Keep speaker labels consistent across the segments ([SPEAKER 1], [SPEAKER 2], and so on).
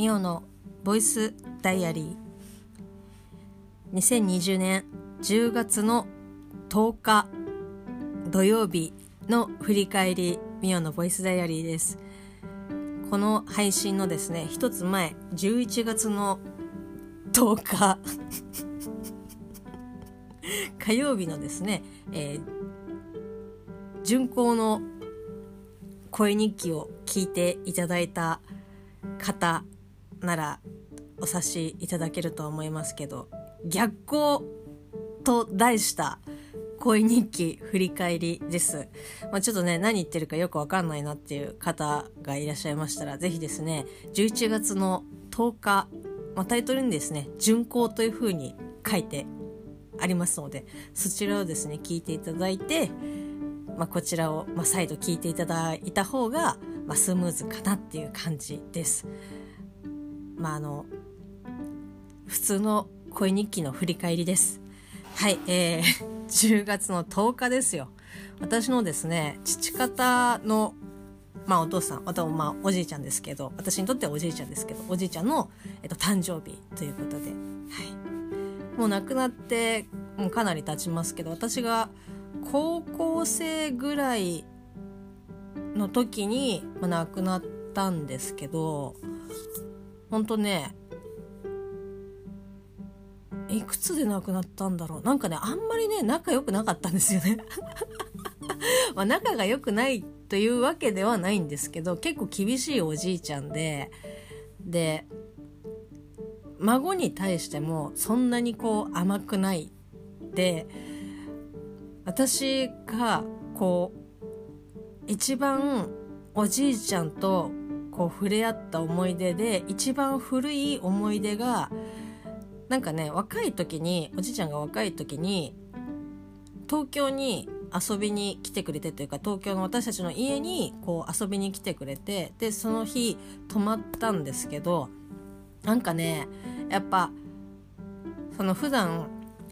[SPEAKER 1] ミオのボイスダイアリー。2020年10月の10日土曜日の振り返りミオのボイスダイアリーです。この配信のですね一つ前11月の10日 火曜日のですね、えー、巡行の声日記を聞いていただいた方ならお察しいただけると思いますけど逆光と題した恋日記振り返りです。まあ、ちょっとね、何言ってるかよくわかんないなっていう方がいらっしゃいましたら、ぜひですね、11月の10日、まあ、タイトルにですね、巡行という風に書いてありますので、そちらをですね、聞いていただいて、まあ、こちらを、ま、再度聞いていただいた方が、ま、スムーズかなっていう感じです。まあ、あの普通の恋日記の振り返りです。はい、えー、10月の10日ですよ。私のですね、父方の、まあお父さん、あとまあおじいちゃんですけど、私にとってはおじいちゃんですけど、おじいちゃんの、えっと、誕生日ということで、はい。もう亡くなって、もうかなり経ちますけど、私が高校生ぐらいの時に、まあ、亡くなったんですけど、ほんとねいくつで亡くなったんだろう。なんかねあんまりね仲良くなかったんですよね。まあ仲が良くないというわけではないんですけど結構厳しいおじいちゃんでで孫に対してもそんなにこう甘くないで私がこう一番おじいちゃんとこう触れ合った思い出で一番古い思い出がなんかね若い時におじいちゃんが若い時に東京に遊びに来てくれてというか東京の私たちの家にこう遊びに来てくれてでその日泊まったんですけどなんかねやっぱその普段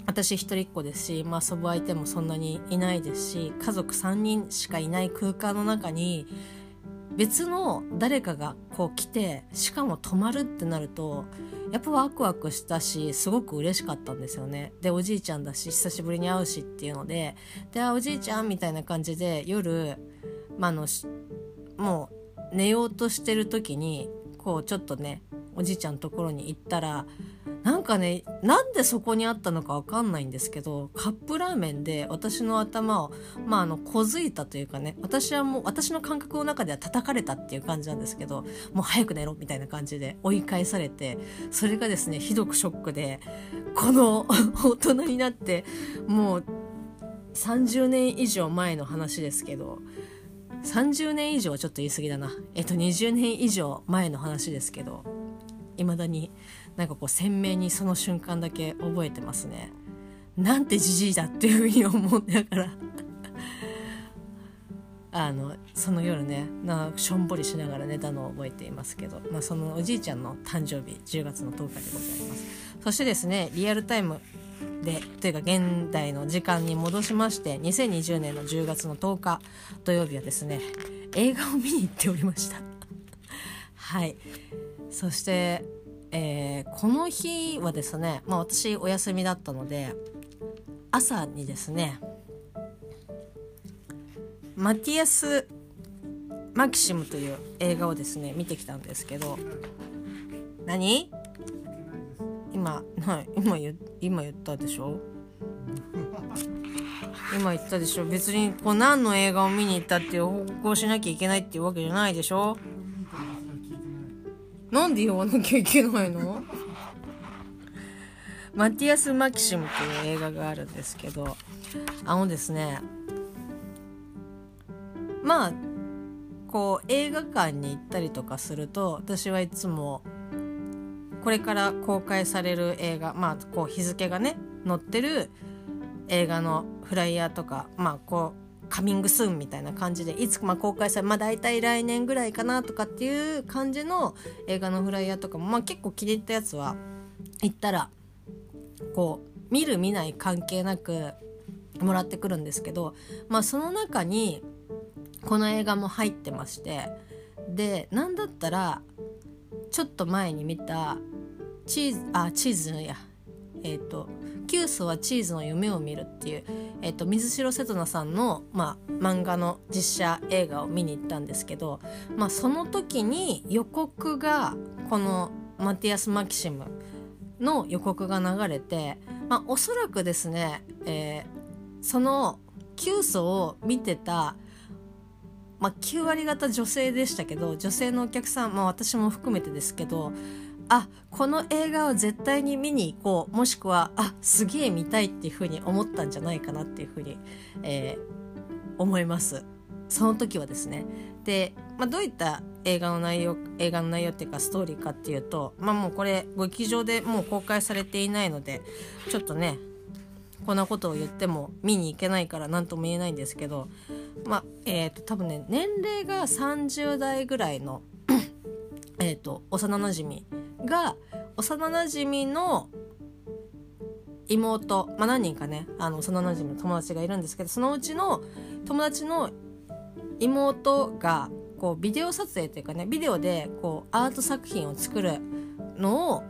[SPEAKER 1] 私一人っ子ですし、まあ、遊ぶ相手もそんなにいないですし家族3人しかいない空間の中に別の誰かがこう来てしかも泊まるってなるとやっぱワクワクしたしすごく嬉しかったんですよね。でおじいちゃんだし久しぶりに会うしっていうのででおじいちゃんみたいな感じで夜、まあのもう寝ようとしてる時にこうちょっとねおじいちゃんのところに行ったらなんかねなんでそこにあったのかわかんないんですけどカップラーメンで私の頭をまああの小づいたというかね私はもう私の感覚の中では叩かれたっていう感じなんですけどもう早く寝ろみたいな感じで追い返されてそれがですねひどくショックでこの大人になってもう30年以上前の話ですけど30年以上ちょっと言い過ぎだな。えっと20年以上前の話ですけど未だになんかこう鮮明にその瞬間だけ覚えてますね。なんてじじいだっていうふうに思いながら。あのその夜ねなしょんぼりしながら寝たのを覚えていますけど、まあ、そのおじいちゃんの誕生日10月の10日でございます。そしてですねリアルタイムでというか現代の時間に戻しまして2020年の10月の10日土曜日はですね映画を見に行っておりました。はい。そしてえー、この日はですね、まあ、私お休みだったので朝にですねマティアス・マキシムという映画をですね見てきたんですけど何？今、今言今言ったでしょ？今言ったでしょ？別にこう何の映画を見に行ったっていう報告をしなきゃいけないっていうわけじゃないでしょ？なんで言わなきゃいけないの？マティアス・マキシムという映画があるんですけどあのですねまあこう映画館に行ったりとかすると私はいつもこれから公開される映画まあこう日付がね載ってる映画のフライヤーとかまあこうカミングスーンみたいな感じでいつま公開されまあ大体来年ぐらいかなとかっていう感じの映画のフライヤーとかも、まあ、結構気に入ったやつは行ったらこう見る見ない関係なくもらってくるんですけど、まあ、その中にこの映画も入ってましてで何だったらちょっと前に見たチーズあチーズのや。えっ、ー、と「キュースはチーズの夢を見る」っていう、えーと、水城瀬戸那さんの、まあ、漫画の実写映画を見に行ったんですけど、まあ、その時に予告がこのマティアス・マキシムの予告が流れて、まあ、おそらくですね、えー、そのキュースを見てたまあ、9割方女性でしたけど女性のお客さん、まあ、私も含めてですけどあこの映画を絶対に見に行こう。もしくはあすげえ見たいっていうふうに思ったんじゃないかなっていうふうに、えー、思います。その時はですね。で、まあ、どういった映画の内容映画の内容っていうかストーリーかっていうとまあもうこれ劇場でもう公開されていないのでちょっとねこんなことを言っても見に行けないから何とも言えないんですけどまあえっ、ー、と多分ね年齢が30代ぐらいの えっと幼なじみが幼なじみの妹、まあ、何人かねあの幼なじみの友達がいるんですけどそのうちの友達の妹がこうビデオ撮影というかねビデオでこうアート作品を作るのを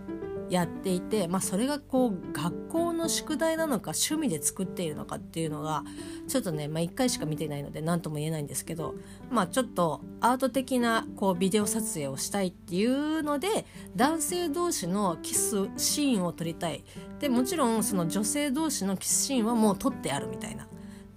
[SPEAKER 1] やっていて、まあ、それがこう学校の宿題なのか趣味で作っているのかっていうのがちょっとね、まあ、1回しか見ていないので何とも言えないんですけど、まあ、ちょっとアート的なこうビデオ撮影をしたいっていうので男性同士のキスシーンを撮りたいでもちろんその女性同士のキスシーンはもう撮ってあるみたいな。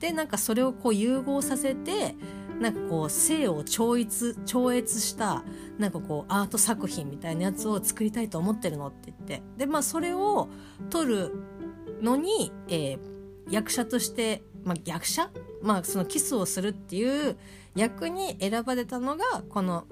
[SPEAKER 1] でなんかそれをこう融合させてなんかこう性を超越超越したなんかこうアート作品みたいなやつを作りたいと思ってるのって言って。でまあそれを撮るのに、えー、役者として、まあ、役者？まあそのキスをするっていう役に選ばれたのがこの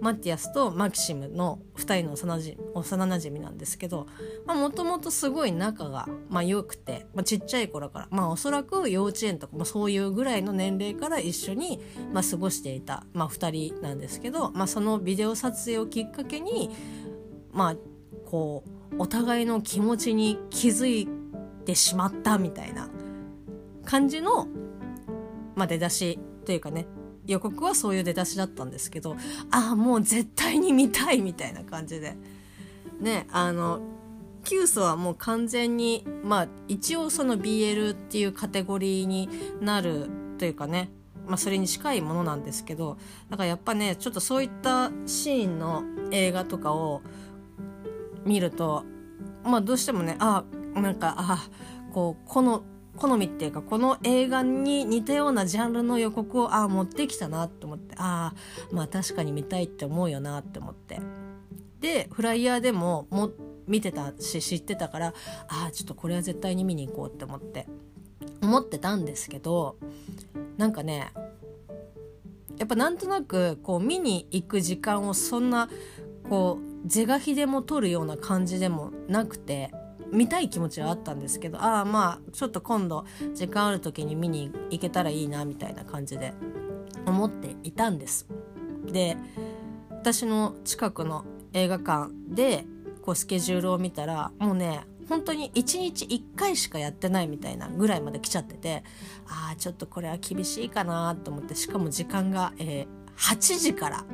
[SPEAKER 1] マティアスとマキシムの2人の幼じ幼なじみなんですけどもともとすごい仲が、まあ、良くて、まあ、ちっちゃい頃から、まあ、おそらく幼稚園とか、まあ、そういうぐらいの年齢から一緒に、まあ、過ごしていた、まあ、2人なんですけど、まあ、そのビデオ撮影をきっかけにまあこうお互いの気持ちに気づいてしまったみたいな感じの、まあ、出だしというかね予告はそういう出だしだったんですけどああもう絶対に見たいみたいな感じで。ねあのキュースはもう完全にまあ一応その BL っていうカテゴリーになるというかねまあ、それに近いものなんですけどだからやっぱねちょっとそういったシーンの映画とかを見るとまあどうしてもねあなんかあこうこの好みっていうかこの映画に似たようなジャンルの予告をああ持ってきたなって思って。ああまあ確かに見たいって思うよなって思って。でフライヤーでもも見てたし知ってたからああちょっとこれは絶対に見に行こうって思って。思ってたんですけどなんかねやっぱなんとなくこう見に行く時間をそんなこう是が非でも取るような感じでもなくて見たい気持ちはあったんですけどああまあちょっと今度時間ある時に見に行けたらいいなみたいな感じで思っていたんです。で私の近くの映画館でこうスケジュールを見たらもうね本当に1日1回しかやってないみたいなぐらいまで来ちゃっててああちょっとこれは厳しいかなと思ってしかも時間が、えー、8時から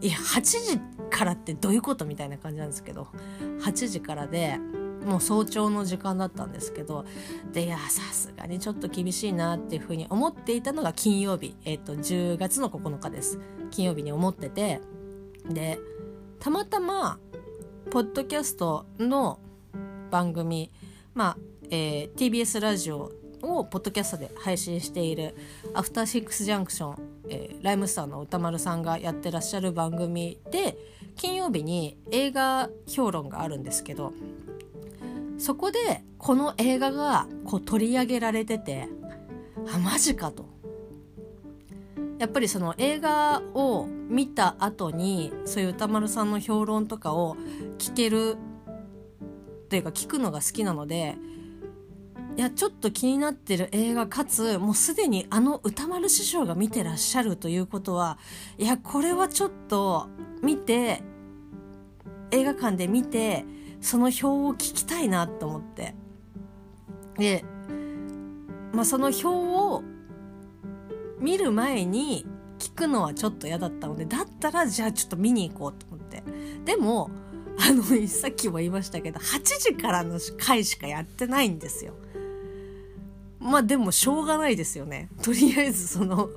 [SPEAKER 1] いや8時からってどういうこと？みたいな感じなんですけど8時からでもう早朝の時間だったんですけどでいやさすがにちょっと厳しいなっていうふうに思っていたのが金曜日、えっ、ー、と10月の9日です。金曜日に思っててでたまたまポッドキャストの番組まあ、えー、TBS ラジオをポッドキャストで配信している「アフターシックスジャンクション」えー、ライムスターの歌丸さんがやってらっしゃる番組で金曜日に映画評論があるんですけどそこでこの映画がこう取り上げられててあマジかと。やっぱりその映画を見た後にそういう歌丸さんの評論とかを聞けるというか聞くのが好きなのでいやちょっと気になってる映画かつもうすでにあの歌丸師匠が見てらっしゃるということはいやこれはちょっと見て映画館で見てその表を聞きたいなと思って。で、まあ、その表を見る前に聞くのはちょっと嫌だったのでだったらじゃあちょっと見に行こうと思って。でもあの さっきも言いましたけど8時からの回しかやってないんですよ。まあでもしょうがないですよね。とりあえずその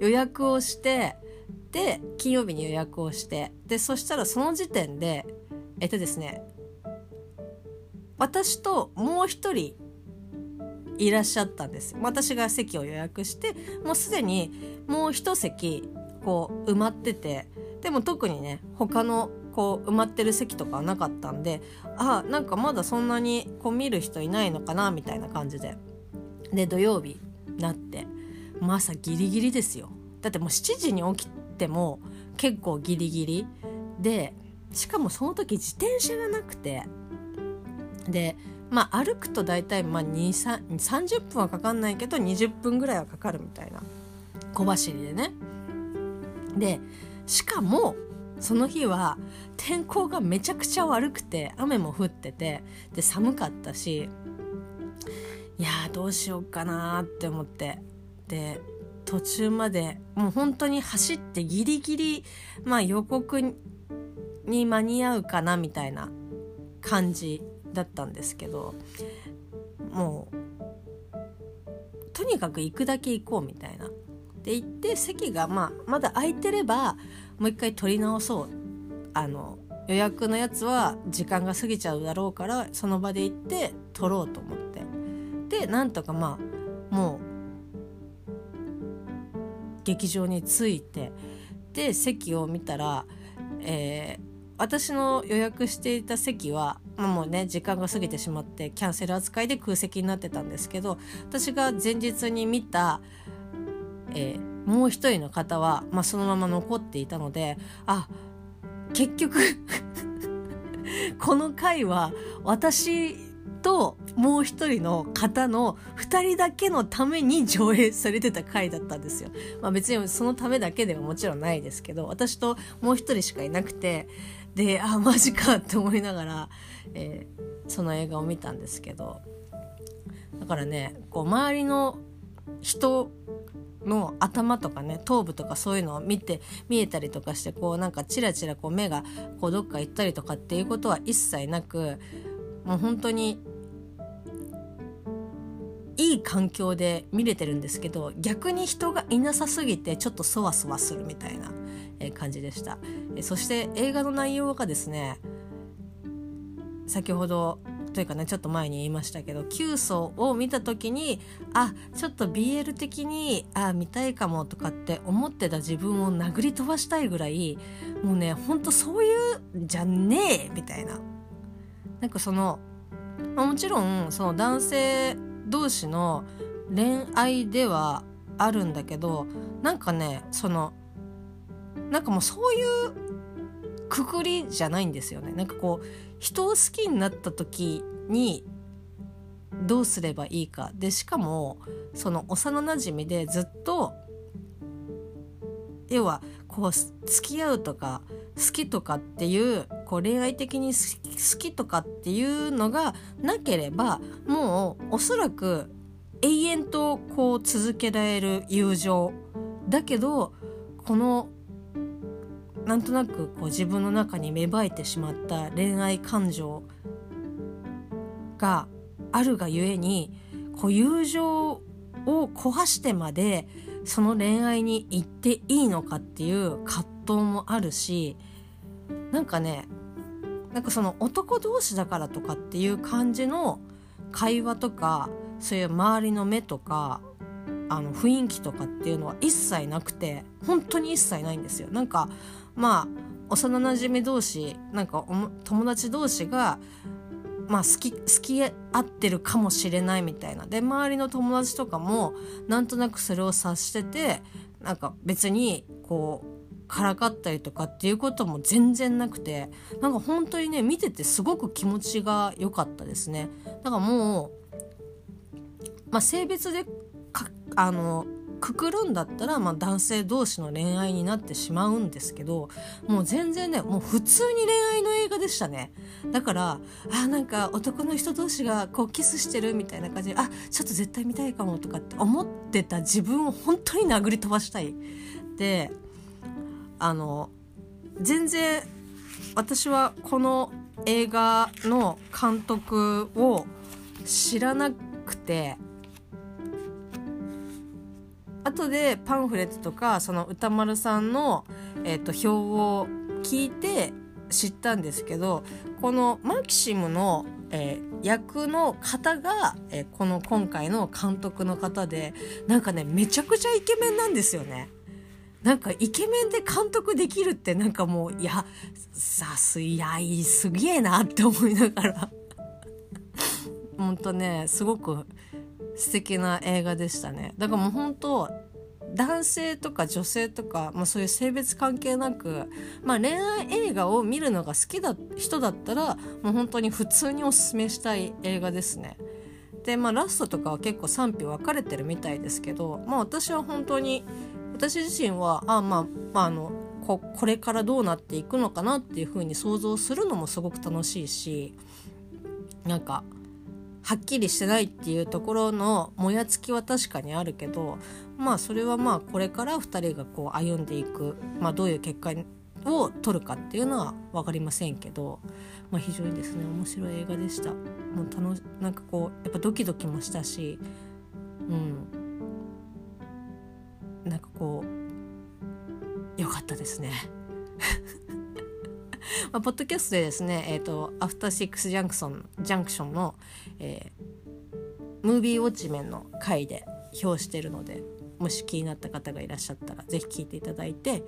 [SPEAKER 1] 予約をしてで金曜日に予約をしてでそしたらその時点でえっとですね私ともう一人いらっしゃったんです。私が席を予約してもうすでにもう一席こう埋まっててでも特にね他のこう埋まってる席とかはなかったんであなんかまだそんなにこう見る人いないのかなみたいな感じでで土曜日なってもう朝ギリギリですよ。だってもう7時に起きても結構ギリギリ。でしかもその時自転車がなくて。でまあ歩くと大体まあ30分はかかんないけど20分ぐらいはかかるみたいな。小走りでね。でしかもその日は天候がめちゃくちゃ悪くて雨も降っててで寒かったしいやどうしようかなって思って。で途中までもう本当に走ってギリギリ、まあ、予告に間に合うかなみたいな感じだったんですけどもうとにかく行くだけ行こうみたいな。で行って席が、まあ、まだ空いてればもう一回取り直そうあの予約のやつは時間が過ぎちゃうだろうからその場で行って取ろうと思ってでなんとかまあもう劇場に着いてで席を見たら、えー、私の予約していた席はもうね時間が過ぎてしまってキャンセル扱いで空席になってたんですけど私が前日に見た、えー、もう一人の方は、まあ、そのまま残っていたのであ結局 この回は私ともう一人の方の2人だけのために上映されてた回だったんですよ。まあ、別にそのためだけではもちろんないですけど私ともう一人しかいなくてであマジかって思いながら、えー、その映画を見たんですけどだからねこう周りの人の頭とかね頭部とかそういうのを見て見えたりとかしてこうなんかチラチラこう目がこうどっか行ったりとかっていうことは一切なくもう本当にいい環境で見れてるんですけど逆に人がいなさすぎてちょっとそわそわするみたいな感じでした。そして映画の内容がですね先ほどというかねちょっと前に言いましたけど「急走」を見た時にあちょっと BL 的にあ見たいかもとかって思ってた自分を殴り飛ばしたいぐらいもうねほんとそういうんじゃねえみたいな。なんかその、ま、もちろんその男性同士の恋愛ではあるんだけどなんかねそのなんかもうそういうくくりじゃないんですよね。なんかこう人を好きになった時にどうすればいいか。でしかもその幼なじみでずっと要はこう付き合うとか好きとかっていうこう恋愛的に好きとかっていうのがなければもうおそらく永遠とこう続けられる友情。だけどこのなんとなくこう自分の中に芽生えてしまった恋愛感情があるがゆえにこう友情を壊してまでその恋愛に行っていいのかっていう葛藤もあるしなんかねなんかその男同士だからとかっていう感じの会話とかそういう周りの目とかあの雰囲気とかっていうのは一切なくて本当に一切ないんですよ。なんかまあ幼なじみ同士なんか友達同士がまあ好き好き合ってるかもしれないみたいな。で周りの友達とかもなんとなくそれを察しててなんか別にこうからかったりとかっていうことも全然なくてなんか本当にね見ててすごく気持ちが良かったですね。だからもう、まあ、性別であのくくるんだったら、まあ、男性同士の恋愛になってしまうんですけどもう全然ねもう普通に恋愛の映画でしたね。だからあなんか男の人同士がこうキスしてるみたいな感じであちょっと絶対見たいかもとかって思ってた自分を本当に殴り飛ばしたい。であの全然私はこの映画の監督を知らなくて後でパンフレットとかその歌丸さんの、えーと、表を聞いて知ったんですけどこのマキシムの、えー、役の方が、えー、この今回の監督の方でなんかねめちゃくちゃイケメンなんですよね。なんかイケメンで監督できるってなんかもういやさすいやいすげえなって思いながら ほんとねすごく素敵な映画でしたねだからもう本当男性とか女性とか、まあ、そういう性別関係なく、まあ、恋愛映画を見るのが好きだ人だったらもう本当に普通におすすめしたい映画ですね。でまあラストとかは結構賛否分かれてるみたいですけど、まあ、私は本当に私自身はあ、まあ、まああのここれからどうなっていくのかなっていうふうに想像するのもすごく楽しいしなんかはっきりしてないっていうところのもやつきは確かにあるけどまあそれはまあこれから2人がこう歩んでいく、まあ、どういう結果を取るかっていうのは分かりませんけど、まあ、非常にですね面白い映画でした。もう楽なんかこうやっぱドキドキもしたしうんなんかこう良かったですね。まあ、ポッドキャストでですね、えっ、ー、と、アフターシックスジャンクション、ジャンクションの、えー、ムービーウォッチメンの回で表してるので、もし気になった方がいらっしゃったら、ぜひ聞いていただいて、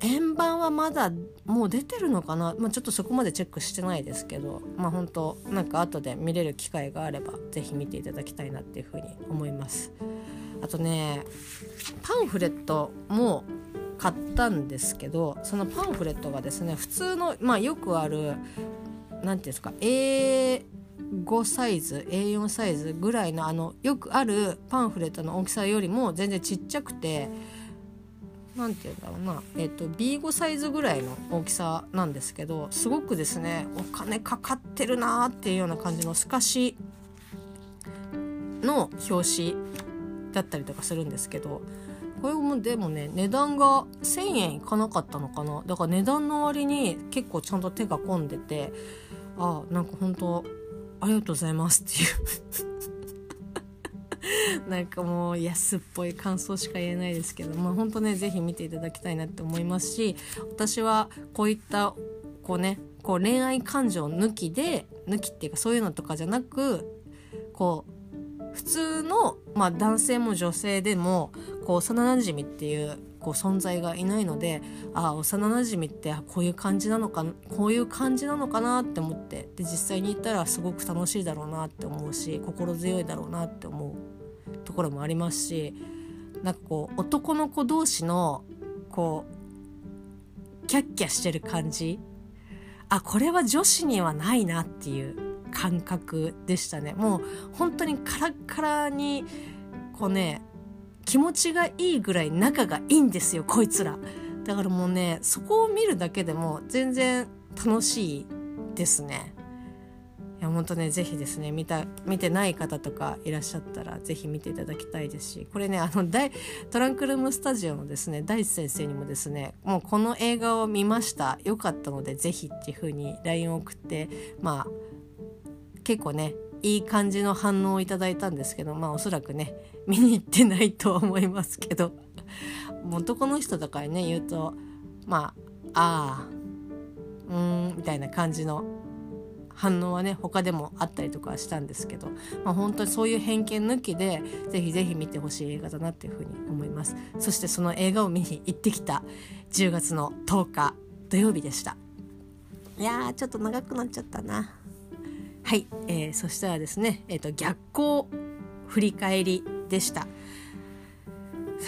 [SPEAKER 1] 円盤はまだもう出てるのかな、まあ、ちょっとそこまでチェックしてないですけどまあ本当なんか後で見れる機会があれば是非見ていただきたいなっていうふうに思います。あとねパンフレットも買ったんですけどそのパンフレットがですね普通の、まあ、よくある何て言うんですか A5 サイズ A4 サイズぐらいのあのよくあるパンフレットの大きさよりも全然ちっちゃくて何て言うんだろうな、えーと、B5 サイズぐらいの大きさなんですけどすごくですねお金かかってるなーっていうような感じの透かしの表紙だったりとかするんですけどこれもでもね値段が1,000円いかなかったのかな。だから値段の割に結構ちゃんと手が込んでてあなんか本当ありがとうございますっていう。なんかもう安っぽい感想しか言えないですけどまあ本当ね是非見ていただきたいなって思いますし私はこういったこうねこう恋愛感情抜きで抜きっていうかそういうのとかじゃなくこう普通の、まあ、男性も女性でもこう幼なじみっていうこう存在がいないのでああ幼なじみってこういう感じなのかこういう感じなのかなって思ってで実際に行ったらすごく楽しいだろうなって思うし心強いだろうなって思うところもありますしなんかこう男の子同士のこうキャッキャしてる感じあこれは女子にはないなっていう感覚でしたね。もう本当にカラッカラにこうね気持ちがいいぐらい仲がいいんですよこいつら。だからもうねそこを見るだけでも全然楽しいですね。いや本当ね是非ですね見た見てない方とかいらっしゃったら是非見ていただきたいですしこれねあの大トランクルームスタジオのですね大地先生にもですねもうこの映画を見ました。よかったので是非っていう風に LINE を送ってまあ結構ねいい感じの反応をいただいたんですけどまあおそらくね見に行ってないとは思いますけど男の人とかにね言うとまあああうーんみたいな感じの反応はね他でもあったりとかしたんですけど、まあ、本当にそういう偏見抜きでぜひぜひ見てほしい映画だなっていうふうに思います。そしてその映画を見に行ってきた10月の10日土曜日でした。いやーちょっと長くなっちゃったな。はい、えー、そしたらですね、えーと、逆光振り返りでした。さ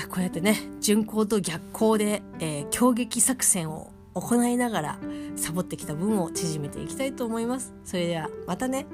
[SPEAKER 1] あこうやってね巡航と逆光で、えー、攻撃作戦を行いながらサボってきた分を縮めていきたいと思います。それではまたね。